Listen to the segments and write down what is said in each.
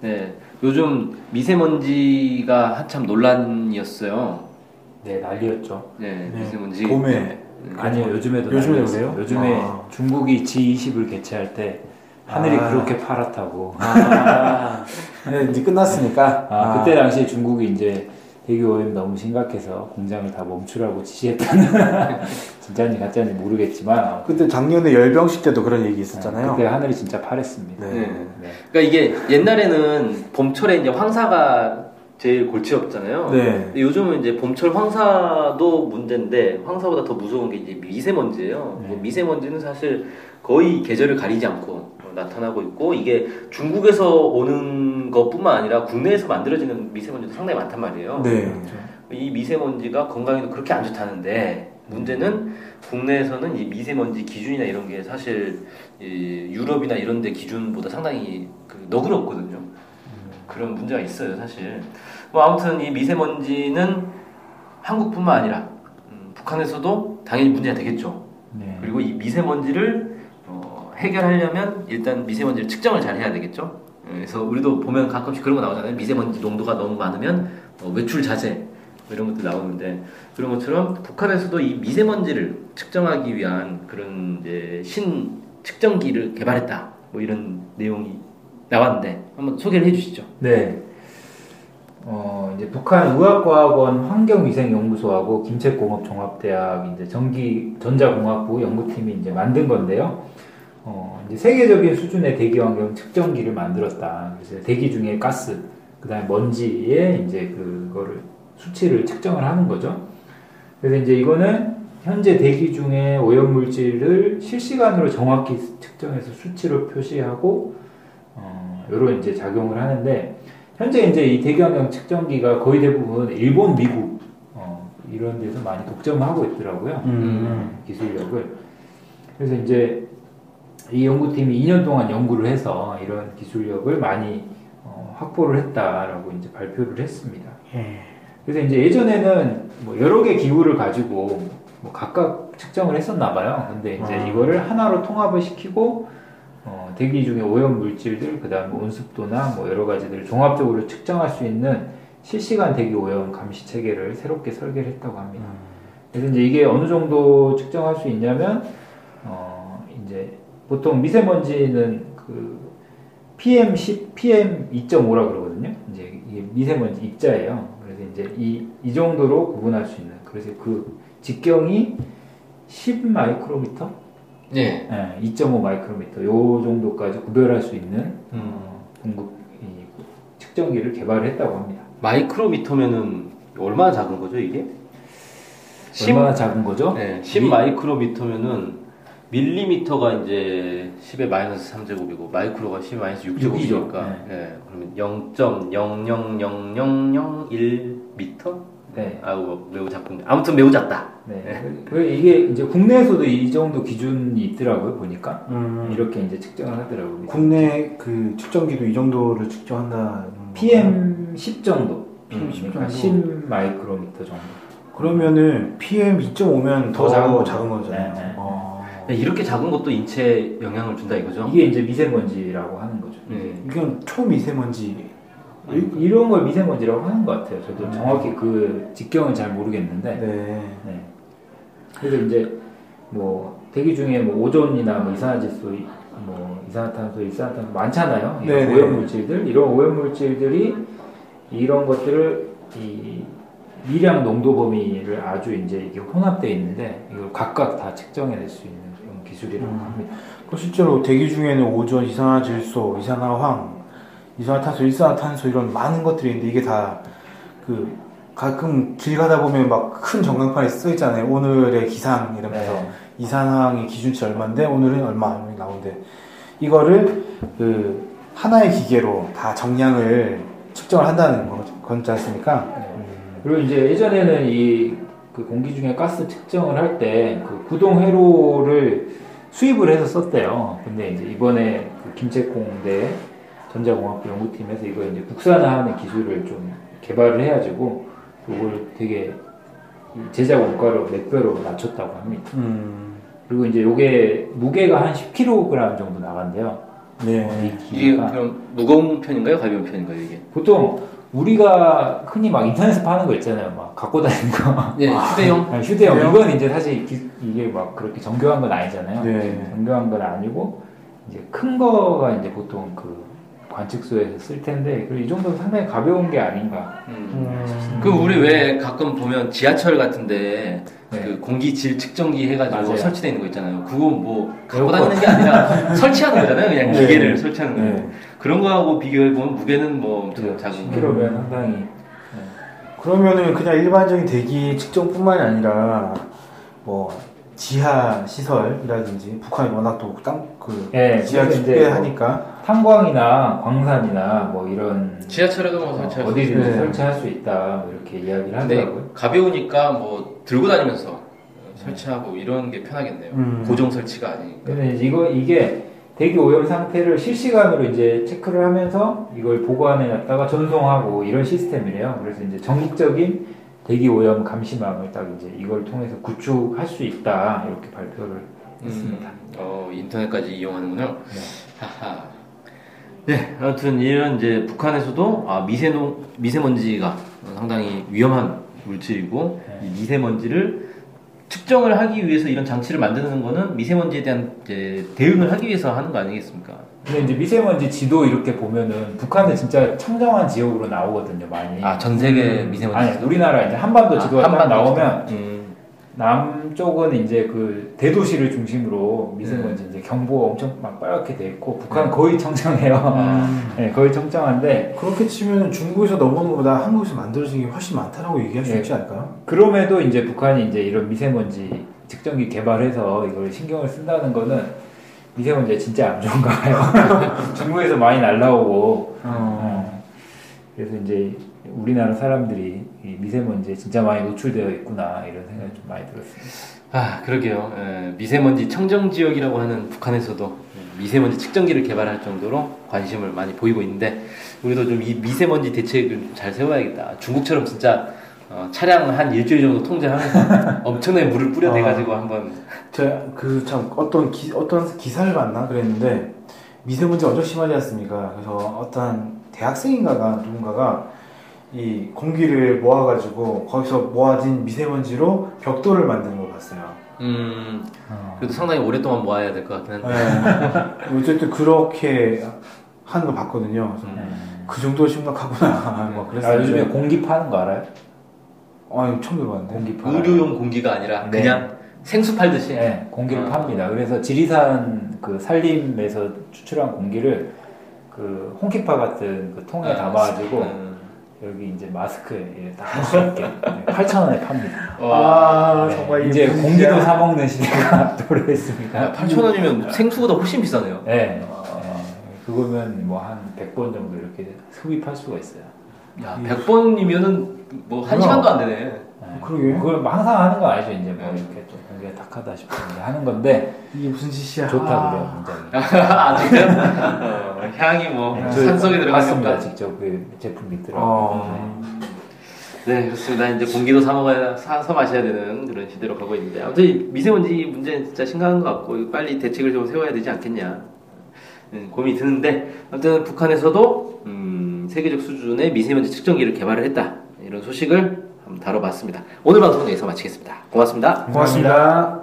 네, 요즘 미세먼지가 한참 논란이었어요. 네, 난리였죠. 네, 네, 미세먼지. 봄에 네. 아니요, 요즘에도 요즘에도 난리였어요. 그래요? 요즘에 아. 중국이 G20을 개최할 때 하늘이 아. 그렇게 파랗다고. 아, 네, 이제 끝났으니까. 아, 그때 당시에 중국이 이제 대기 오염 너무 심각해서 공장을 다 멈추라고 지시했다는 진짜인지 가짜인지 모르겠지만 그때 작년에 열병식 때도 그런 얘기 있었잖아요. 그때 하늘이 진짜 파랬습니다. 네. 네. 그러니까 이게 옛날에는 봄철에 이제 황사가 제일 골치였잖아요. 네. 요즘은 이제 봄철 황사도 문제인데 황사보다 더 무서운 게 이제 미세먼지예요. 네. 뭐 미세먼지는 사실 거의 계절을 가리지 않고 나타나고 있고 이게 중국에서 오는 것뿐만 아니라 국내에서 만들어지는 미세먼지도 상당히 많단 말이에요. 네. 이 미세먼지가 건강에도 그렇게 안 좋다는데 문제는 국내에서는 이 미세먼지 기준이나 이런 게 사실 이 유럽이나 이런 데 기준보다 상당히 그 너그럽거든요. 그런 문제가 있어요, 사실. 뭐 아무튼 이 미세먼지는 한국뿐만 아니라 음, 북한에서도 당연히 문제가 되겠죠. 네. 그리고 이 미세먼지를 어, 해결하려면 일단 미세먼지를 측정을 잘 해야 되겠죠. 예, 그래서 우리도 보면 가끔씩 그런 거 나오잖아요. 미세먼지 농도가 너무 많으면 어, 외출 자제 뭐 이런 것도 나오는데 그런 것처럼 북한에서도 이 미세먼지를 측정하기 위한 그런 이제 신 측정기를 개발했다. 뭐 이런 내용이 나왔는데 한번 소개를 해주시죠. 네. 어, 이제 북한 의학과학원 환경위생연구소하고 김책공업종합대학 이제 전기 전자공학부 연구팀이 이제 만든 건데요. 어, 이제 세계적인 수준의 대기 환경 측정기를 만들었다. 그래서 대기 중에 가스, 그다음에 먼지에 이제 그거를 수치를 측정을 하는 거죠. 그래서 이제 이거는 현재 대기 중에 오염 물질을 실시간으로 정확히 측정해서 수치로 표시하고 어, 요런 이제 작용을 하는데 현재 이제 이 대기 환경 측정기가 거의 대부분 일본, 미국 어, 이런 데서 많이 독점하고 있더라고요. 음. 기술력을. 그래서 이제 이 연구팀이 2년 동안 연구를 해서 이런 기술력을 많이 어, 확보를 했다라고 이제 발표를 했습니다. 예. 그래서 이제 예전에는 뭐 여러 개 기구를 가지고 뭐 각각 측정을 했었나 봐요. 근데 이제 아. 이거를 하나로 통합을 시키고 어, 대기 중에 오염 물질들, 그다음 뭐 온습도나 뭐 여러 가지들을 종합적으로 측정할 수 있는 실시간 대기 오염 감시 체계를 새롭게 설계를 했다고 합니다. 그래서 이제 이게 어느 정도 측정할 수 있냐면 어, 이제 보통 미세먼지는 그 PM 10, PM 2.5라 그러거든요. 이제 이게 미세먼지 입자예요. 그래서 이제 이, 이 정도로 구분할 수 있는. 그래서 그 직경이 10 마이크로미터, 네. 네, 2.5 마이크로미터 요 정도까지 구별할 수 있는 음. 어, 공급 이 측정기를 개발했다고 합니다. 마이크로미터면은 얼마나 작은 거죠 이게? 얼마나 작은 거죠? 네, 10 마이크로미터면은 밀리미터가 이제 10의 마이너스 3제곱이고 마이크로가 10의 마이너스 6제곱이니까 육이죠. 네. 그러면 0.0000001미터? 네. 아우 매우 작군요. 아무튼 매우 작다. 네. 그 이게 이제 국내에서도 이 정도 기준이 있더라고요 보니까 음. 이렇게 이제 측정을 하더라고요. 국내 그 측정기도 이 정도를 측정한다. PM 10 정도. PM 10 그러니까 정도. 10 마이크로미터 정도. 그러면은 PM 2.5면 더, 더 작은. 작은 거잖아요. 네, 네. 어. 네, 이렇게 작은 것도 인체에 영향을 준다 이거죠? 이게 이제 미세먼지라고 하는 거죠. 네. 이건 초미세먼지. 이, 이런 걸 미세먼지라고 하는 것 같아요. 저도 음. 정확히 그 직경은 잘 모르겠는데. 네. 네. 그래서 이제 뭐 대기 중에 뭐 오존이나 뭐 이산화질소, 뭐 이산화탄소, 일산화탄소 많잖아요. 이런 네네. 오염 물질들 이런 오염 물질들이 이런 것들을 이 미량 농도 범위를 아주 이제 이게 혼합되어 있는데 이걸 각각 다 측정해낼 수 있는 기술이라고 음. 합니다. 그 실제로 대기 중에는 오존, 이산화질소, 이산화황, 이산화탄소, 일산화탄소 이런 많은 것들이 있는데 이게 다 그 가끔 길 가다 보면 막 큰 전광판에 써 있잖아요. 오늘의 기상 이러면서 네. 이산화황의 기준치 얼마인데 오늘은 얼마 나오는데 이거를 그 하나의 기계로 다 정량을 측정을 한다는 거- 거지 않습니까? 그리고 이제 예전에는 이 그 공기 중에 가스 측정을 할 때 그 구동 회로를 수입을 해서 썼대요. 근데 이제 이번에 그 김책공대 전자공학부 연구팀에서 이거 이제 국산화하는 기술을 좀 개발을 해가지고 이걸 되게 이 제작 원가를 몇 배로 낮췄다고 합니다. 음, 그리고 이제 이게 무게가 한 10kg 정도 나간대요. 네. 이 이게. 그럼 무거운 편인가요? 가벼운 편인가요? 이게? 보통 우리가 흔히 막 인터넷에서 파는 거 있잖아요. 막 갖고 다니는 거. 예, 휴대용. 아니, 휴대용 휴대용? 이건 이제 사실 기- 이게 막 그렇게 정교한 건 아니잖아요. 네. 정교한 건 아니고 이제 큰 거가 이제 보통 그 관측소에서 쓸 텐데 그리고 이 정도면 상당히 가벼운 게 아닌가. 음, 그 우리 왜 가끔 보면 지하철 같은데 네. 그 공기질 측정기 해가지고 맞아요. 설치되어 있는 거 있잖아요. 그거 뭐 갖고. 다니는 게 아니라 설치하는 거잖아요. 그냥 네. 기계를 설치하는 거예요. 네. 그런 거하고 비교해 보면 무게는 뭐 엄청 작은 거. 10kg면 상당히 그러면은 그냥 일반적인 대기 측정뿐만이 아니라 뭐 지하 시설이라든지 북한이 워낙 또땅그 예, 지하 그래서 깊게 이제 뭐 하니까 탄광이나 광산이나 뭐 이런 지하철에도 뭐 어, 설치할 수 어디든지 네. 설치할 수 있다 뭐 이렇게 이야기를 근데 하더라고요. 가벼우니까 뭐 들고 다니면서 설치하고 이런 게 편하겠네요. 음. 고정 설치가 아니니까. 근데 이거 이게 대기 오염 상태를 실시간으로 이제 체크를 하면서 이걸 보관해 놨다가 전송하고 이런 시스템이래요. 그래서 이제 전국적인 대기 오염 감시망을 딱 이제 이걸 통해서 구축할 수 있다 이렇게 발표를 했습니다. 음, 어, 인터넷까지 이용하는군요. 네. 하하. 네, 아무튼 이런 이제 북한에서도 아, 미세노, 미세먼지가 상당히 위험한 물질이고 네. 이 미세먼지를 측정을 하기 위해서 이런 장치를 만드는 거는 미세먼지에 대한 대응을 하기 위해서 하는 거 아니겠습니까? 근데 이제 미세먼지 지도 이렇게 보면은 북한은 진짜 청정한 지역으로 나오거든요, 많이. 아, 전 세계 음, 미세먼지. 아니 우리나라 이제 한반도 지도가 딱 나오면 음, 남쪽은 이제 그 대도시를 중심으로 미세먼지 이제 경보 엄청 막 빨갛게 돼 있고 북한은 거의 청정해요. 음. 네, 거의 청정한데 그렇게 치면 중국에서 넘어오는 것보다 한국에서 만들어진 게 훨씬 많다라고 얘기할 수 예. 있지 않을까요? 그럼에도 이제 북한이 이제 이런 미세먼지 측정기 개발해서 이걸 신경을 쓴다는 거는 미세먼지가 진짜 안 좋은가 봐요. 중국에서 많이 날라오고 어, 그래서 이제 우리나라 사람들이 이 미세먼지에 진짜 많이 노출되어 있구나 이런 생각이 좀 많이 들었습니다. 아, 그러게요. 예, 미세먼지 청정 지역이라고 하는 북한에서도 미세먼지 측정기를 개발할 정도로 관심을 많이 보이고 있는데 우리도 좀 이 미세먼지 대책을 좀 잘 세워야겠다. 중국처럼 진짜 어, 차량 한 일주일 정도 통제하면서 엄청나게 물을 뿌려대가지고 한번 제가 그 참 어떤 기, 어떤 기사를 봤나 그랬는데 미세먼지 엄청 심하지 않습니까? 그래서 어떤 대학생인가가 누군가가 이 공기를 모아가지고 거기서 모아진 미세먼지로 벽돌을 만드는 걸 봤어요. 음, 어. 그래도 상당히 오랫동안 모아야 될 것 같긴 한데 네. 어쨌든 그렇게 하는 걸 봤거든요. 음. 그 정도 심각하구나. 막 아, 그랬어요. 요즘에 공기 파는 거 알아요? 아, 처음 들어봤는데. 공기 팔아요. 의료용 공기가 아니라 네. 그냥 생수 팔듯이 네, 공기를 아. 팝니다. 그래서 지리산 그 산림에서 추출한 공기를 그 홍키파 같은 그 통에 아, 담아가지고 음. 여기 이제 마스크에 딱할수 있게 8천 원에 팝니다. 아, 네, 정말 이제 이게 공기도 사 먹는 시대가 도래했습니다. 8천 원이면 생수보다 훨씬 비싸네요. 네, 네. 그거면 뭐 한 100번 정도 이렇게 흡입할 수가 있어요. 야, 100번이면은 뭐 한? 시간도 안 되네. 네. 그러게. 그걸 뭐 항상 하는 거 아니죠. 이제 뭐 네. 이렇게 좀 공기가 탁하다 싶은데 하는 건데 이게 무슨 짓이야. 좋다 아. 그래요, 굉장히. 아, 진짜요? 어, 향이 뭐 네, 산속에. 봤습니다. 직접 그 제품 있더라고요. 어. 네, 그렇습니다. 이제 공기도 사 먹어야 사서 마셔야 되는 그런 시대로 가고 있는데 아무튼 이 미세먼지 문제는 진짜 심각한 것 같고 빨리 대책을 좀 세워야 되지 않겠냐 음, 고민이 드는데 아무튼 북한에서도 음, 세계적 수준의 미세먼지 측정기를 개발을 했다 이런 소식을 다뤄봤습니다. 오늘 방송은 여기서 마치겠습니다. 고맙습니다. 고맙습니다.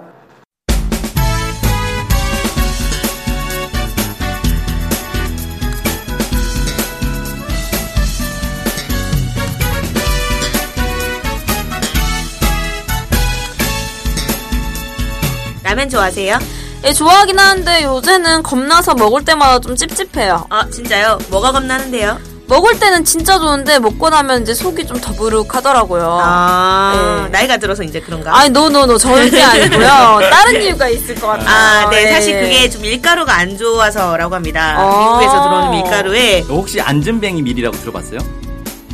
라면 좋아하세요? 예, 좋아하긴 하는데 요새는 겁나서 먹을 때마다 좀 찝찝해요. 아, 진짜요? 뭐가 겁나는데요? 먹을 때는 진짜 좋은데 먹고 나면 이제 속이 좀 더부룩하더라고요. 아, 네. 나이가 들어서 이제 그런가? 아니 no no no 절대 아니고요. 다른 이유가 있을 것 같아요. 아, 네. 예. 사실 그게 좀 밀가루가 안 좋아서라고 합니다. 아. 미국에서 들어오는 밀가루에 혹시 앉은뱅이 밀이라고 들어봤어요?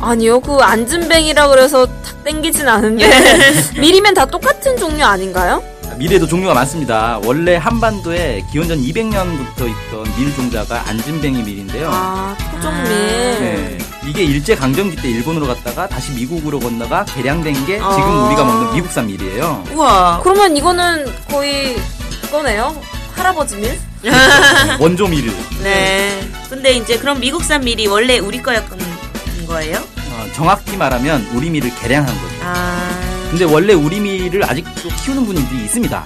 아니요, 그 앉은뱅이라 그래서 탁 땡기진 않은데 밀이면 다 똑같은 종류 아닌가요? 밀에도 종류가 많습니다. 원래 한반도에 기원전 200년부터 있던 밀 종자가 앉은뱅이 밀인데요. 아 토종밀. 네. 이게 일제 강점기 때 일본으로 갔다가 다시 미국으로 건너가 개량된 게 지금 아. 우리가 먹는 미국산 밀이에요. 우와. 그러면 이거는 거의 그거네요. 할아버지 밀? 원조 밀을. 네. 근데 이제 그럼 미국산 밀이 원래 우리 거였던 거예요? 어, 정확히 말하면 우리 밀을 개량한 거죠. 아. 근데 원래 우리 밀을 아직도 키우는 분들이 있습니다.